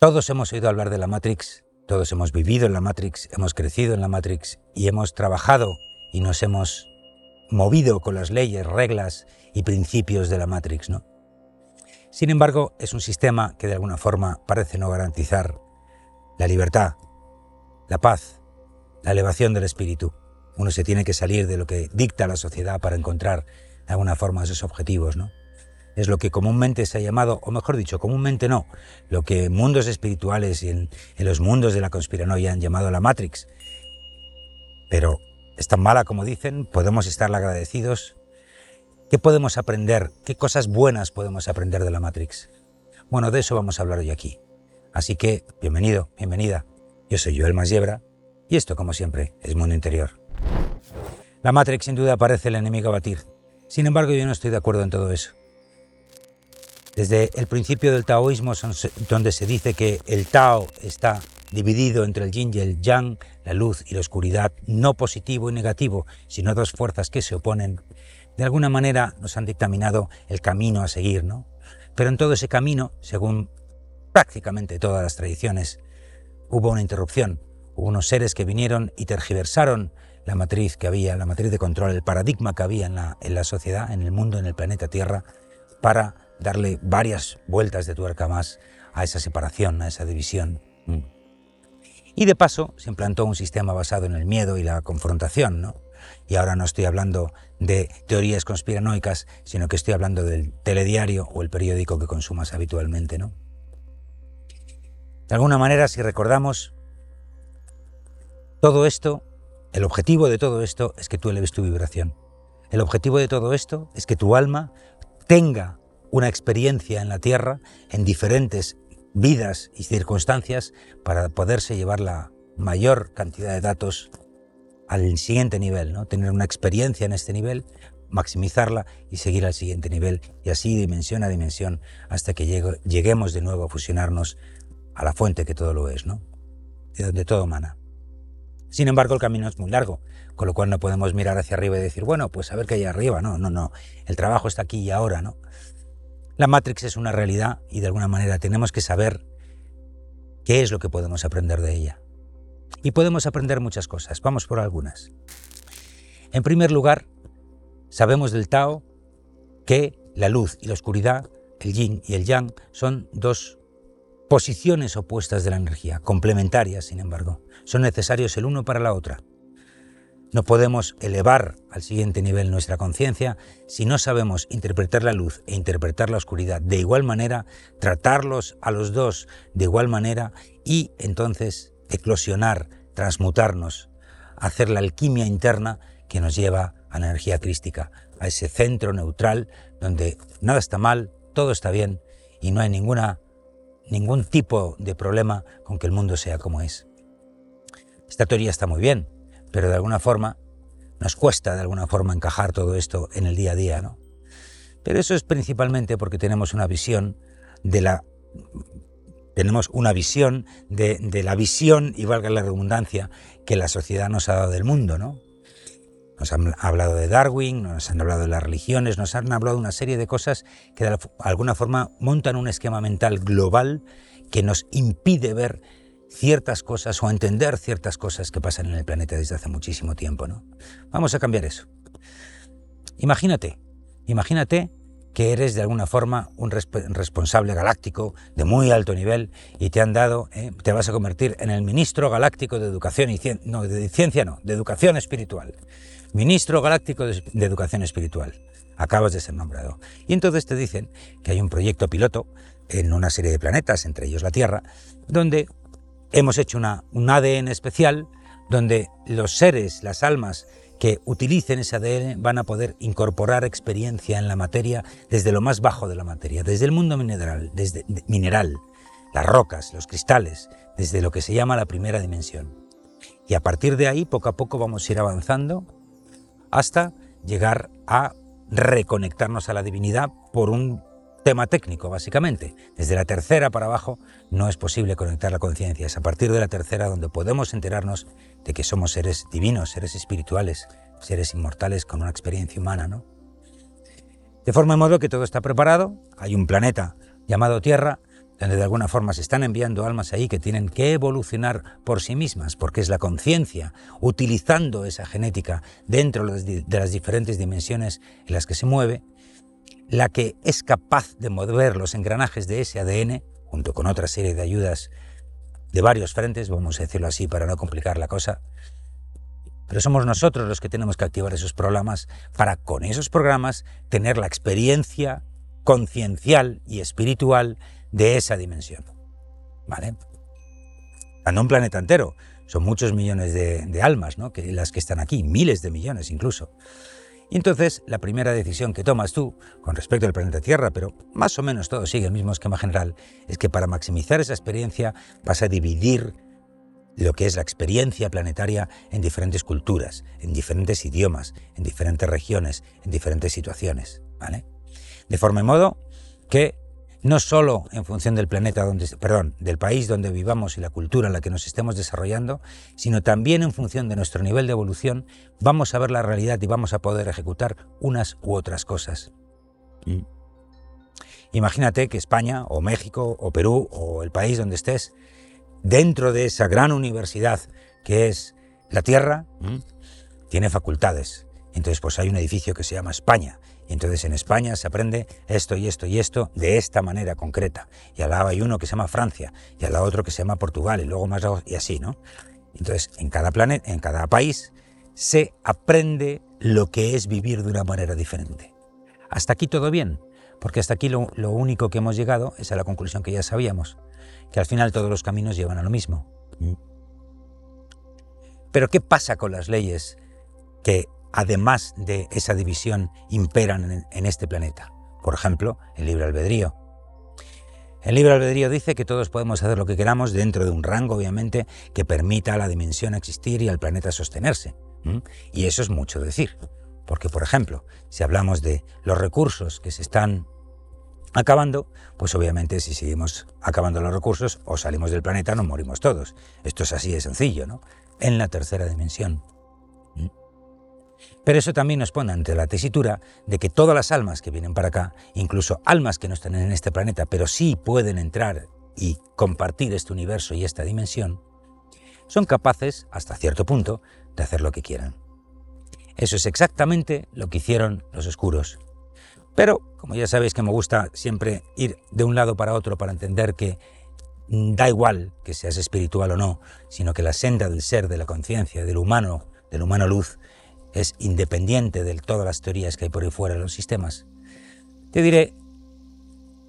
Todos hemos oído hablar de la Matrix, todos hemos vivido en la Matrix, hemos crecido en la Matrix y hemos trabajado y nos hemos movido con las leyes, reglas y principios de la Matrix, ¿no? Sin embargo, es un sistema que de alguna forma parece no garantizar la libertad, la paz, la elevación del espíritu. Uno se tiene que salir de lo que dicta la sociedad para encontrar de alguna forma esos objetivos, ¿no? Es lo que comúnmente se ha llamado, o mejor dicho, comúnmente no, lo que mundos espirituales y en, los mundos de la conspiranoia han llamado la Matrix. Pero es tan mala como dicen, podemos estarle agradecidos. ¿Qué podemos aprender? ¿Qué cosas buenas podemos aprender de la Matrix? Bueno, de eso vamos a hablar hoy aquí. Así que, bienvenido, bienvenida. Yo soy Joel Masiebra y esto, como siempre, es Mundo Interior. La Matrix sin duda parece el enemigo a batir. Sin embargo, yo no estoy de acuerdo en todo eso. Desde el principio del taoísmo, donde se dice que el Tao está dividido entre el yin y el yang, la luz y la oscuridad, no positivo y negativo, sino dos fuerzas que se oponen, de alguna manera nos han dictaminado el camino a seguir, ¿no? Pero en todo ese camino, según prácticamente todas las tradiciones, hubo una interrupción. Hubo unos seres que vinieron y tergiversaron la matriz que había, la matriz de control, el paradigma que había en la, en la sociedad, en el mundo, en el planeta Tierra, para darle varias vueltas de tuerca más a esa separación, a esa división. Mm. Y de paso se implantó un sistema basado en el miedo y la confrontación, ¿no? Y ahora no estoy hablando de teorías conspiranoicas, sino que estoy hablando del telediario o el periódico que consumas habitualmente, ¿no? De alguna manera, si recordamos, todo esto, el objetivo de todo esto es que tú eleves tu vibración. El objetivo de todo esto es que tu alma tenga una experiencia en la Tierra en diferentes vidas y circunstancias para poderse llevar la mayor cantidad de datos al siguiente nivel, ¿no? tener una experiencia en este nivel, maximizarla y seguir al siguiente nivel y así dimensión a dimensión hasta que lleguemos de nuevo a fusionarnos a la fuente que todo lo es, ¿no? de donde todo mana. Sin embargo, el camino es muy largo, con lo cual no podemos mirar hacia arriba y decir, bueno, pues a ver qué hay arriba. No, no, no. El trabajo está aquí y ahora, ¿no? La Matrix es una realidad y de alguna manera tenemos que saber qué es lo que podemos aprender de ella. Y podemos aprender muchas cosas, vamos por algunas. En primer lugar, sabemos del Tao que la luz y la oscuridad, el yin y el yang, son dos posiciones opuestas de la energía, complementarias, sin embargo. Son necesarios el uno para la otra. No podemos elevar al siguiente nivel nuestra conciencia si no sabemos interpretar la luz e interpretar la oscuridad de igual manera, tratarlos a los dos de igual manera y entonces eclosionar, transmutarnos, hacer la alquimia interna que nos lleva a la energía crística, a ese centro neutral donde nada está mal, todo está bien y no hay ninguna, ningún tipo de problema con que el mundo sea como es. Esta teoría está muy bien, pero de alguna forma nos cuesta de alguna forma encajar todo esto en el día a día, ¿no? Pero eso es principalmente porque tenemos una visión de la tenemos una visión de, la visión, y valga la redundancia, que la sociedad nos ha dado del mundo, ¿no? Nos han hablado de Darwin, nos han hablado de las religiones, nos han hablado de una serie de cosas que de alguna forma montan un esquema mental global que nos impide ver ciertas cosas o entender ciertas cosas que pasan en el planeta desde hace muchísimo tiempo. ¿no? Vamos a cambiar eso. Imagínate, imagínate que eres de alguna forma un responsable galáctico de muy alto nivel y te han dado, eh, te vas a convertir en el ministro galáctico de educación y ciencia, no, de ciencia no, de educación espiritual. Ministro galáctico de educación espiritual. Acabas de ser nombrado. Y entonces te dicen que hay un proyecto piloto en una serie de planetas, entre ellos la Tierra, donde hemos hecho una, un ADN especial donde los seres, las almas que utilicen ese ADN van a poder incorporar experiencia en la materia desde lo más bajo de la materia, desde el mundo mineral, desde mineral, las rocas, los cristales, desde lo que se llama la primera dimensión. Y a partir de ahí, poco a poco vamos a ir avanzando hasta llegar a reconectarnos a la divinidad por un tema técnico, básicamente. Desde la tercera para abajo no es posible conectar la conciencia. Es a partir de la tercera donde podemos enterarnos de que somos seres divinos, seres espirituales, seres inmortales con una experiencia humana, ¿no? De forma y modo que todo está preparado. Hay un planeta llamado Tierra, donde de alguna forma se están enviando almas ahí que tienen que evolucionar por sí mismas, porque es la conciencia, utilizando esa genética dentro de las diferentes dimensiones en las que se mueve, la que es capaz de mover los engranajes de ese ADN, junto con otra serie de ayudas de varios frentes, vamos a decirlo así para no complicar la cosa, pero somos nosotros los que tenemos que activar esos programas para con esos programas tener la experiencia conciencial y espiritual de esa dimensión. ¿Vale? Ando un planeta entero, son muchos millones de, almas, ¿no? Que las que están aquí, miles de millones incluso. Y entonces la primera decisión que tomas tú con respecto al planeta Tierra, pero más o menos todo sigue el mismo esquema general, es que para maximizar esa experiencia vas a dividir lo que es la experiencia planetaria en diferentes culturas, en diferentes idiomas, en diferentes regiones, en diferentes situaciones, ¿vale? De forma y modo que no solo en función del planeta donde, perdón, del país donde vivamos y la cultura en la que nos estemos desarrollando, sino también en función de nuestro nivel de evolución, vamos a ver la realidad y vamos a poder ejecutar unas u otras cosas. Mm. Imagínate que España o México o Perú o el país donde estés, dentro de esa gran universidad que es la Tierra, mm, tiene facultades. Entonces, pues hay un edificio que se llama España y entonces en España se aprende esto y esto y esto de esta manera concreta. Y al lado hay uno que se llama Francia, y al lado otro que se llama Portugal, y luego más y así, ¿no? Entonces, en cada planeta, en cada país, se aprende lo que es vivir de una manera diferente. Hasta aquí todo bien, porque hasta aquí lo, único que hemos llegado es a la conclusión que ya sabíamos, que al final todos los caminos llevan a lo mismo. ¿Mm? Pero ¿qué pasa con las leyes que además de esa división, imperan en, este planeta. Por ejemplo, el libre albedrío. El libre albedrío dice que todos podemos hacer lo que queramos dentro de un rango, obviamente, que permita a la dimensión existir y al planeta sostenerse. Y eso es mucho decir. Porque, por ejemplo, si hablamos de los recursos que se están acabando, pues obviamente si seguimos acabando los recursos o salimos del planeta nos morimos todos. Esto es así de sencillo, ¿no? En la tercera dimensión. Pero eso también nos pone ante la tesitura de que todas las almas que vienen para acá, incluso almas que no están en este planeta, pero sí pueden entrar y compartir este universo y esta dimensión, son capaces, hasta cierto punto, de hacer lo que quieran. Eso es exactamente lo que hicieron los oscuros. Pero, como ya sabéis que me gusta siempre ir de un lado para otro para entender que da igual que seas espiritual o no, sino que la senda del ser, de la conciencia, del humano, del humano luz, es independiente de todas las teorías que hay por ahí fuera de los sistemas, te diré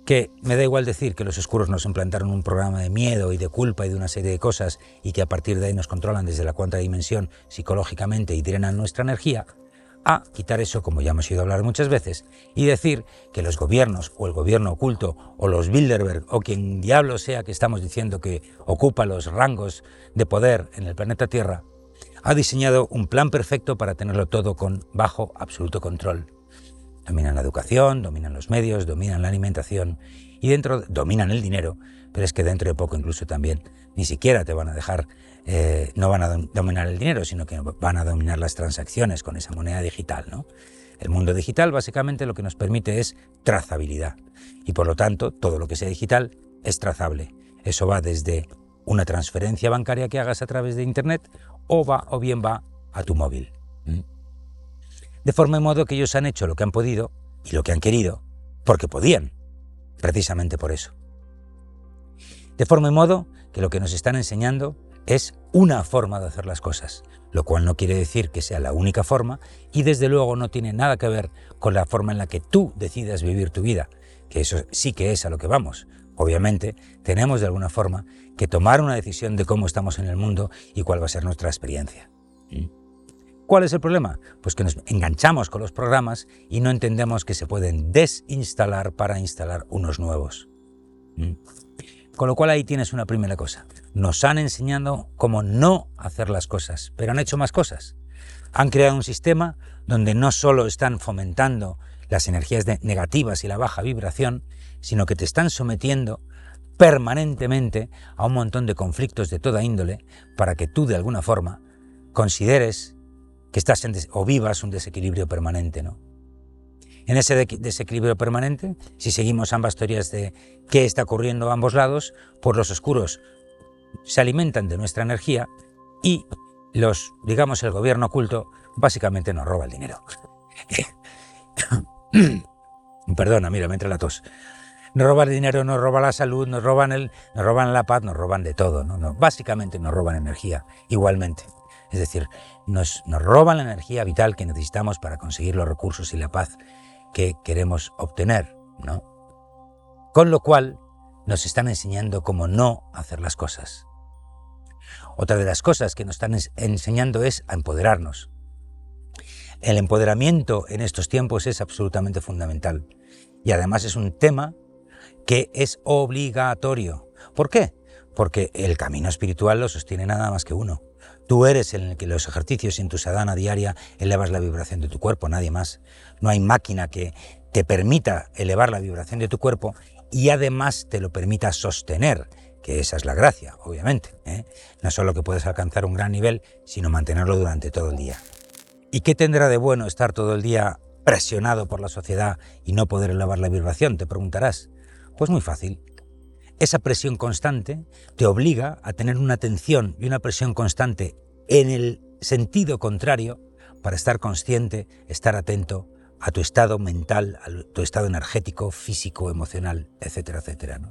que me da igual decir que los oscuros nos implantaron un programa de miedo y de culpa y de una serie de cosas y que a partir de ahí nos controlan desde la cuarta dimensión psicológicamente y drenan nuestra energía, a quitar eso, como ya hemos oído hablar muchas veces, y decir que los gobiernos o el gobierno oculto o los Bilderberg o quien diablo sea que estamos diciendo que ocupa los rangos de poder en el planeta Tierra ha diseñado un plan perfecto para tenerlo todo con bajo absoluto control. Dominan la educación, dominan los medios, dominan la alimentación y dentro dominan el dinero, pero es que dentro de poco incluso también ni siquiera te van a dejar, eh, no van a dominar el dinero, sino que van a dominar las transacciones con esa moneda digital. ¿no? El mundo digital básicamente lo que nos permite es trazabilidad y por lo tanto todo lo que sea digital es trazable. Eso va desde una transferencia bancaria que hagas a través de Internet o, va, o bien va a tu móvil. De forma y modo que ellos han hecho lo que han podido y lo que han querido, porque podían, precisamente por eso. De forma y modo que lo que nos están enseñando es una forma de hacer las cosas, lo cual no quiere decir que sea la única forma y desde luego no tiene nada que ver con la forma en la que tú decidas vivir tu vida, que eso sí que es a lo que vamos. Obviamente, tenemos de alguna forma que tomar una decisión de cómo estamos en el mundo y cuál va a ser nuestra experiencia. ¿Mm? ¿Cuál es el problema? Pues que nos enganchamos con los programas y no entendemos que se pueden desinstalar para instalar unos nuevos. ¿Mm? Con lo cual ahí tienes una primera cosa. Nos han enseñado cómo no hacer las cosas, pero han hecho más cosas. Han creado un sistema donde no solo están fomentando las energías negativas y la baja vibración, sino que te están sometiendo permanentemente a un montón de conflictos de toda índole para que tú de alguna forma consideres que estás en o vivas un desequilibrio permanente, ¿no? En ese desequilibrio permanente, si seguimos ambas teorías de qué está ocurriendo a ambos lados, pues los oscuros se alimentan de nuestra energía y los, digamos, el gobierno oculto básicamente nos roba el dinero. Perdona, mira, me entra la tos. Nos roban el dinero, nos roban la salud, nos roban, el, nos roban la paz, nos roban de todo. ¿no? básicamente nos roban energía, igualmente. Es decir, nos, nos roban la energía vital que necesitamos para conseguir los recursos y la paz que queremos obtener. ¿no? Con lo cual, nos están enseñando cómo no hacer las cosas. Otra de las cosas que nos están enseñando es a empoderarnos. El empoderamiento en estos tiempos es absolutamente fundamental y además es un tema que es obligatorio. ¿Por qué? Porque el camino espiritual lo sostiene nada más que uno. Tú eres el que los ejercicios en tu sadhana diaria elevas la vibración de tu cuerpo, nadie más. No hay máquina que te permita elevar la vibración de tu cuerpo y además te lo permita sostener, que esa es la gracia, obviamente. ¿eh? No solo que puedes alcanzar un gran nivel, sino mantenerlo durante todo el día. ¿Y qué tendrá de bueno estar todo el día presionado por la sociedad y no poder elevar la vibración? Te preguntarás. Pues muy fácil. Esa presión constante te obliga a tener una atención y una presión constante en el sentido contrario para estar consciente, estar atento a tu estado mental, a tu estado energético, físico, emocional, etcétera, etcétera.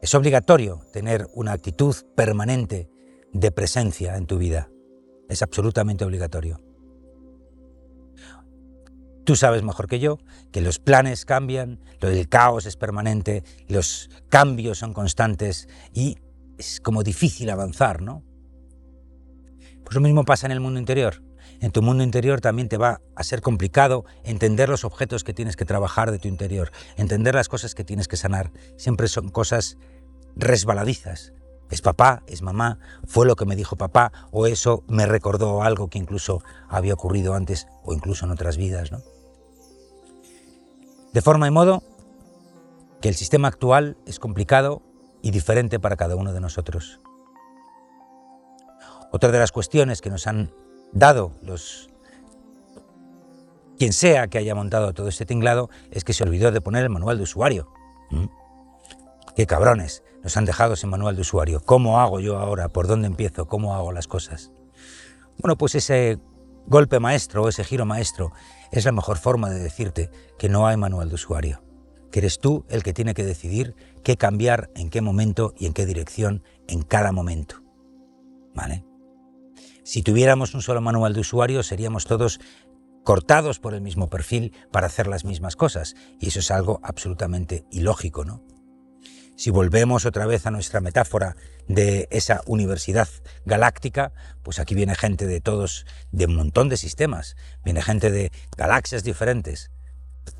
Es obligatorio tener una actitud permanente de presencia en tu vida. Es absolutamente obligatorio. Tú sabes mejor que yo que los planes cambian, el caos es permanente, los cambios son constantes y es como difícil avanzar, ¿no? Pues lo mismo pasa en el mundo interior. En tu mundo interior también te va a ser complicado entender los objetos que tienes que trabajar de tu interior, entender las cosas que tienes que sanar. Siempre son cosas resbaladizas. Es papá, es mamá, fue lo que me dijo papá, o eso me recordó algo que incluso había ocurrido antes o incluso en otras vidas, ¿no? De forma y modo que el sistema actual es complicado y diferente para cada uno de nosotros. Otra de las cuestiones que nos han dado los quien sea que haya montado todo este tinglado es que se olvidó de poner el manual de usuario. ¿Mm? Qué cabrones nos han dejado ese manual de usuario. ¿Cómo hago yo ahora? ¿Por dónde empiezo? ¿Cómo hago las cosas? Bueno, pues ese golpe maestro o ese giro maestro es la mejor forma de decirte que no hay manual de usuario, que eres tú el que tiene que decidir qué cambiar, en qué momento y en qué dirección en cada momento. ¿Vale? Si tuviéramos un solo manual de usuario, seríamos todos cortados por el mismo perfil para hacer las mismas cosas, y eso es algo absolutamente ilógico, ¿no? Si volvemos otra vez a nuestra metáfora de esa universidad galáctica, pues aquí viene gente de todos, de un montón de sistemas, viene gente de galaxias diferentes,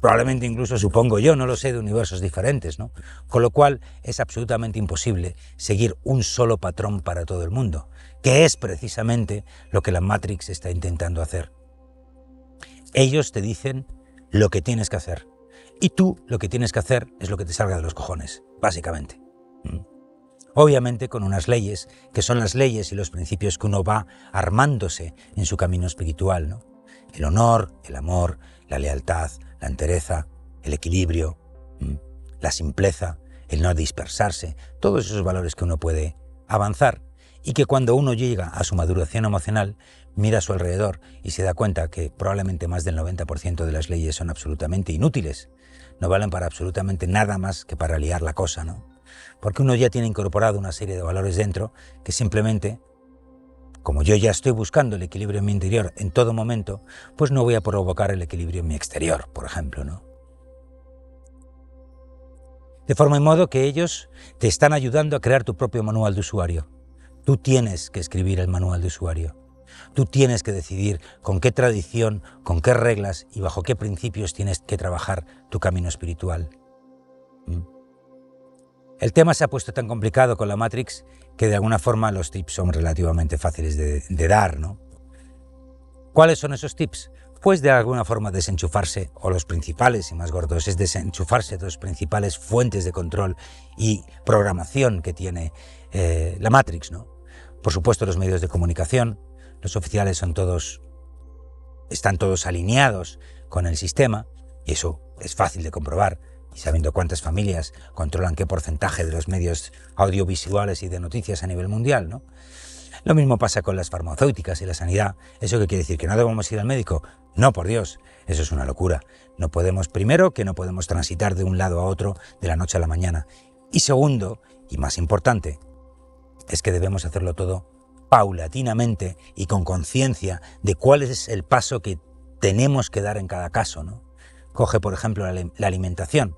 probablemente incluso supongo yo, no lo sé, de universos diferentes, ¿no? Con lo cual es absolutamente imposible seguir un solo patrón para todo el mundo, que es precisamente lo que la Matrix está intentando hacer. Ellos te dicen lo que tienes que hacer, y tú lo que tienes que hacer es lo que te salga de los cojones básicamente. ¿Mm? Obviamente con unas leyes, que son las leyes y los principios que uno va armándose en su camino espiritual. ¿no? El honor, el amor, la lealtad, la entereza, el equilibrio, ¿Mm? la simpleza, el no dispersarse, todos esos valores que uno puede avanzar y que cuando uno llega a su maduración emocional, mira a su alrededor y se da cuenta que probablemente más del 90% de las leyes son absolutamente inútiles no valen para absolutamente nada más que para liar la cosa, ¿no? Porque uno ya tiene incorporado una serie de valores dentro que simplemente, como yo ya estoy buscando el equilibrio en mi interior en todo momento, pues no voy a provocar el equilibrio en mi exterior, por ejemplo, ¿no? De forma y modo que ellos te están ayudando a crear tu propio manual de usuario. Tú tienes que escribir el manual de usuario. Tú tienes que decidir con qué tradición, con qué reglas y bajo qué principios tienes que trabajar tu camino espiritual. ¿Mm? El tema se ha puesto tan complicado con la Matrix que de alguna forma los tips son relativamente fáciles de, dar, ¿no? ¿Cuáles son esos tips? Pues de alguna forma desenchufarse, o los principales y más gordos, es desenchufarse de las principales fuentes de control y programación que tiene eh, la Matrix, ¿no? Por supuesto los medios de comunicación, los oficiales son todos están todos alineados con el sistema, y eso es fácil de comprobar, y sabiendo cuántas familias controlan qué porcentaje de los medios audiovisuales y de noticias a nivel mundial, ¿no? Lo mismo pasa con las farmacéuticas y la sanidad. ¿Eso qué quiere decir? ¿Que no debemos ir al médico? No, por Dios, eso es una locura. No podemos, primero, que no podemos transitar de un lado a otro de la noche a la mañana. Y segundo, y más importante, es que debemos hacerlo todo paulatinamente y con conciencia de cuál es el paso que tenemos que dar en cada caso. ¿no? Coge, por ejemplo, la, alimentación.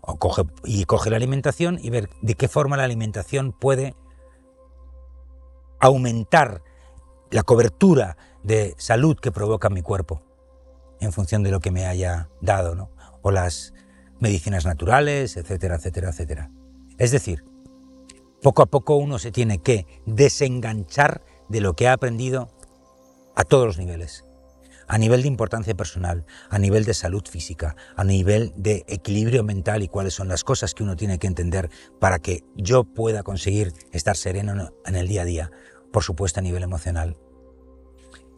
O coge, y coge la alimentación y ver de qué forma la alimentación puede aumentar la cobertura de salud que provoca mi cuerpo en función de lo que me haya dado, ¿no? O las medicinas naturales, etcétera, etcétera, etcétera. Es decir, poco a poco uno se tiene que desenganchar de lo que ha aprendido a todos los niveles. A nivel de importancia personal, a nivel de salud física, a nivel de equilibrio mental y cuáles son las cosas que uno tiene que entender para que yo pueda conseguir estar sereno en el día a día. Por supuesto a nivel emocional.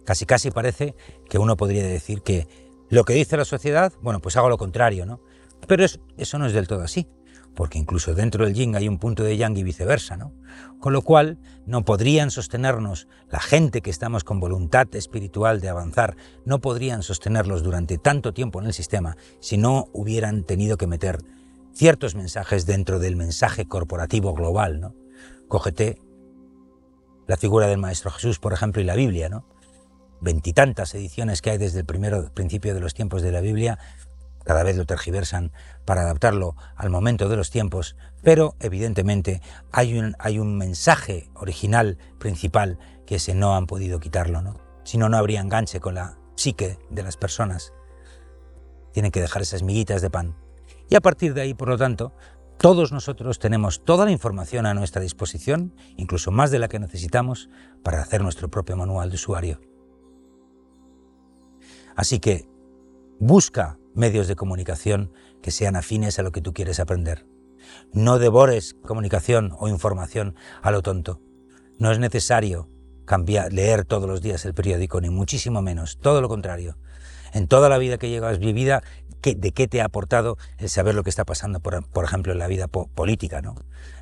Casi casi parece que uno podría decir que lo que dice la sociedad, bueno, pues hago lo contrario, ¿no? Pero eso no es del todo así porque incluso dentro del yin hay un punto de yang y viceversa, ¿no? Con lo cual no podrían sostenernos la gente que estamos con voluntad espiritual de avanzar, no podrían sostenerlos durante tanto tiempo en el sistema si no hubieran tenido que meter ciertos mensajes dentro del mensaje corporativo global, ¿no? Cógete la figura del Maestro Jesús, por ejemplo, y la Biblia, ¿no? Veintitantas ediciones que hay desde el primero principio de los tiempos de la Biblia, cada vez lo tergiversan para adaptarlo al momento de los tiempos, pero evidentemente hay un, hay un mensaje original, principal, que ese no han podido quitarlo, ¿no? Si no, no habría enganche con la psique de las personas. Tienen que dejar esas miguitas de pan. Y a partir de ahí, por lo tanto, todos nosotros tenemos toda la información a nuestra disposición, incluso más de la que necesitamos, para hacer nuestro propio manual de usuario. Así que busca medios de comunicación que sean afines a lo que tú quieres aprender. No devores comunicación o información a lo tonto. No es necesario cambiar, leer todos los días el periódico, ni muchísimo menos, todo lo contrario. En toda la vida que llevas vivida, ¿de qué te ha aportado el saber lo que está pasando, por, ejemplo, en la vida política, ¿no?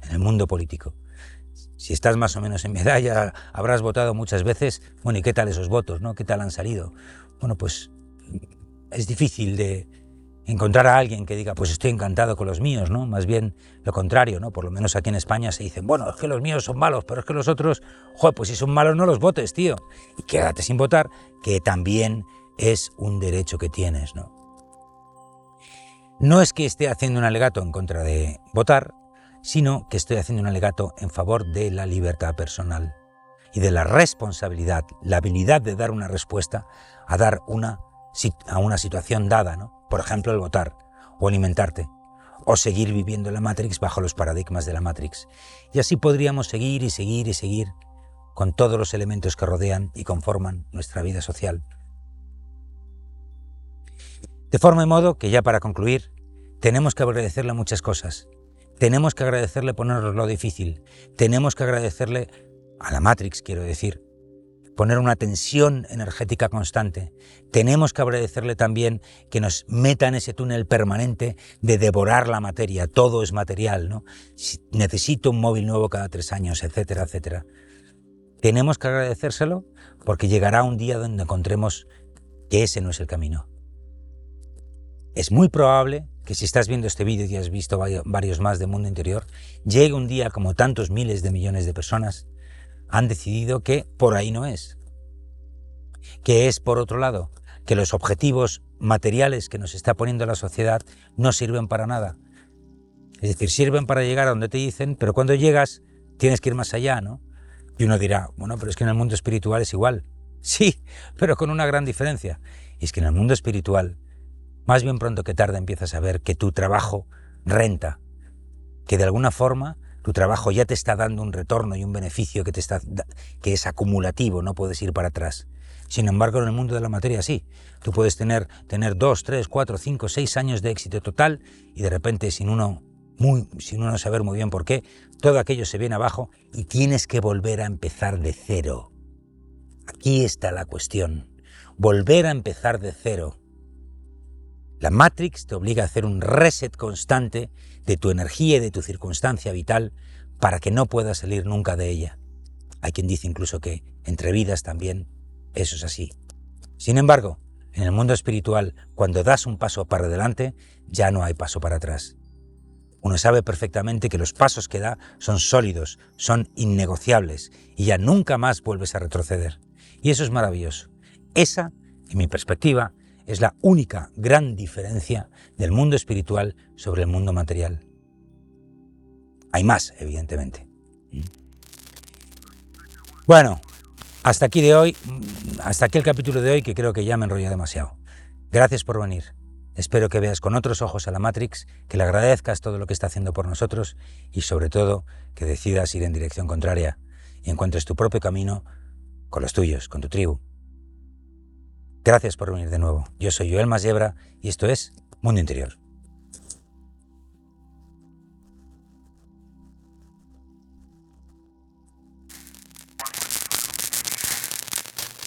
en el mundo político? Si estás más o menos en medalla, habrás votado muchas veces, bueno, ¿y qué tal esos votos? ¿no? ¿Qué tal han salido? Bueno, pues es difícil de encontrar a alguien que diga, pues estoy encantado con los míos, ¿no? Más bien lo contrario, ¿no? Por lo menos aquí en España se dicen, bueno, es que los míos son malos, pero es que los otros, joder, pues si son malos no los votes, tío. Y quédate sin votar, que también es un derecho que tienes, ¿no? No es que esté haciendo un alegato en contra de votar, sino que estoy haciendo un alegato en favor de la libertad personal y de la responsabilidad, la habilidad de dar una respuesta a dar una a una situación dada, ¿no? por ejemplo el votar o alimentarte, o seguir viviendo la Matrix bajo los paradigmas de la Matrix. Y así podríamos seguir y seguir y seguir con todos los elementos que rodean y conforman nuestra vida social. De forma y modo que ya para concluir, tenemos que agradecerle muchas cosas. Tenemos que agradecerle ponernos lo difícil. Tenemos que agradecerle a la Matrix, quiero decir, poner una tensión energética constante. Tenemos que agradecerle también que nos meta en ese túnel permanente de devorar la materia. Todo es material, ¿no? necesito un móvil nuevo cada tres años, etcétera, etcétera. Tenemos que agradecérselo porque llegará un día donde encontremos que ese no es el camino. Es muy probable que si estás viendo este vídeo y has visto varios más de Mundo Interior, llegue un día como tantos miles de millones de personas han decidido que por ahí no es. Que es, por otro lado, que los objetivos materiales que nos está poniendo la sociedad no sirven para nada. Es decir, sirven para llegar a donde te dicen, pero cuando llegas tienes que ir más allá, ¿no? Y uno dirá, bueno, pero es que en el mundo espiritual es igual. Sí, pero con una gran diferencia. Y es que en el mundo espiritual, más bien pronto que tarde empiezas a ver que tu trabajo renta, que de alguna forma tu trabajo ya te está dando un retorno y un beneficio que, te está, que es acumulativo, no puedes ir para atrás. Sin embargo, en el mundo de la materia sí. Tú puedes tener, tener dos, tres, cuatro, cinco, seis años de éxito total y de repente, sin uno, muy, sin uno saber muy bien por qué, todo aquello se viene abajo y tienes que volver a empezar de cero. Aquí está la cuestión. volver a empezar de cero. La Matrix te obliga a hacer un reset constante de tu energía y de tu circunstancia vital para que no puedas salir nunca de ella. Hay quien dice incluso que entre vidas también eso es así. Sin embargo, en el mundo espiritual, cuando das un paso para adelante, ya no hay paso para atrás. Uno sabe perfectamente que los pasos que da son sólidos, son innegociables y ya nunca más vuelves a retroceder. Y eso es maravilloso. Esa, en mi perspectiva, es la única gran diferencia del mundo espiritual sobre el mundo material. Hay más, evidentemente. Bueno, hasta aquí de hoy, hasta aquí el capítulo de hoy que creo que ya me enrolla demasiado. Gracias por venir. Espero que veas con otros ojos a la Matrix, que le agradezcas todo lo que está haciendo por nosotros y sobre todo que decidas ir en dirección contraria y encuentres tu propio camino con los tuyos, con tu tribu. Gracias por venir de nuevo. Yo soy Joel Masiebra y esto es Mundo Interior.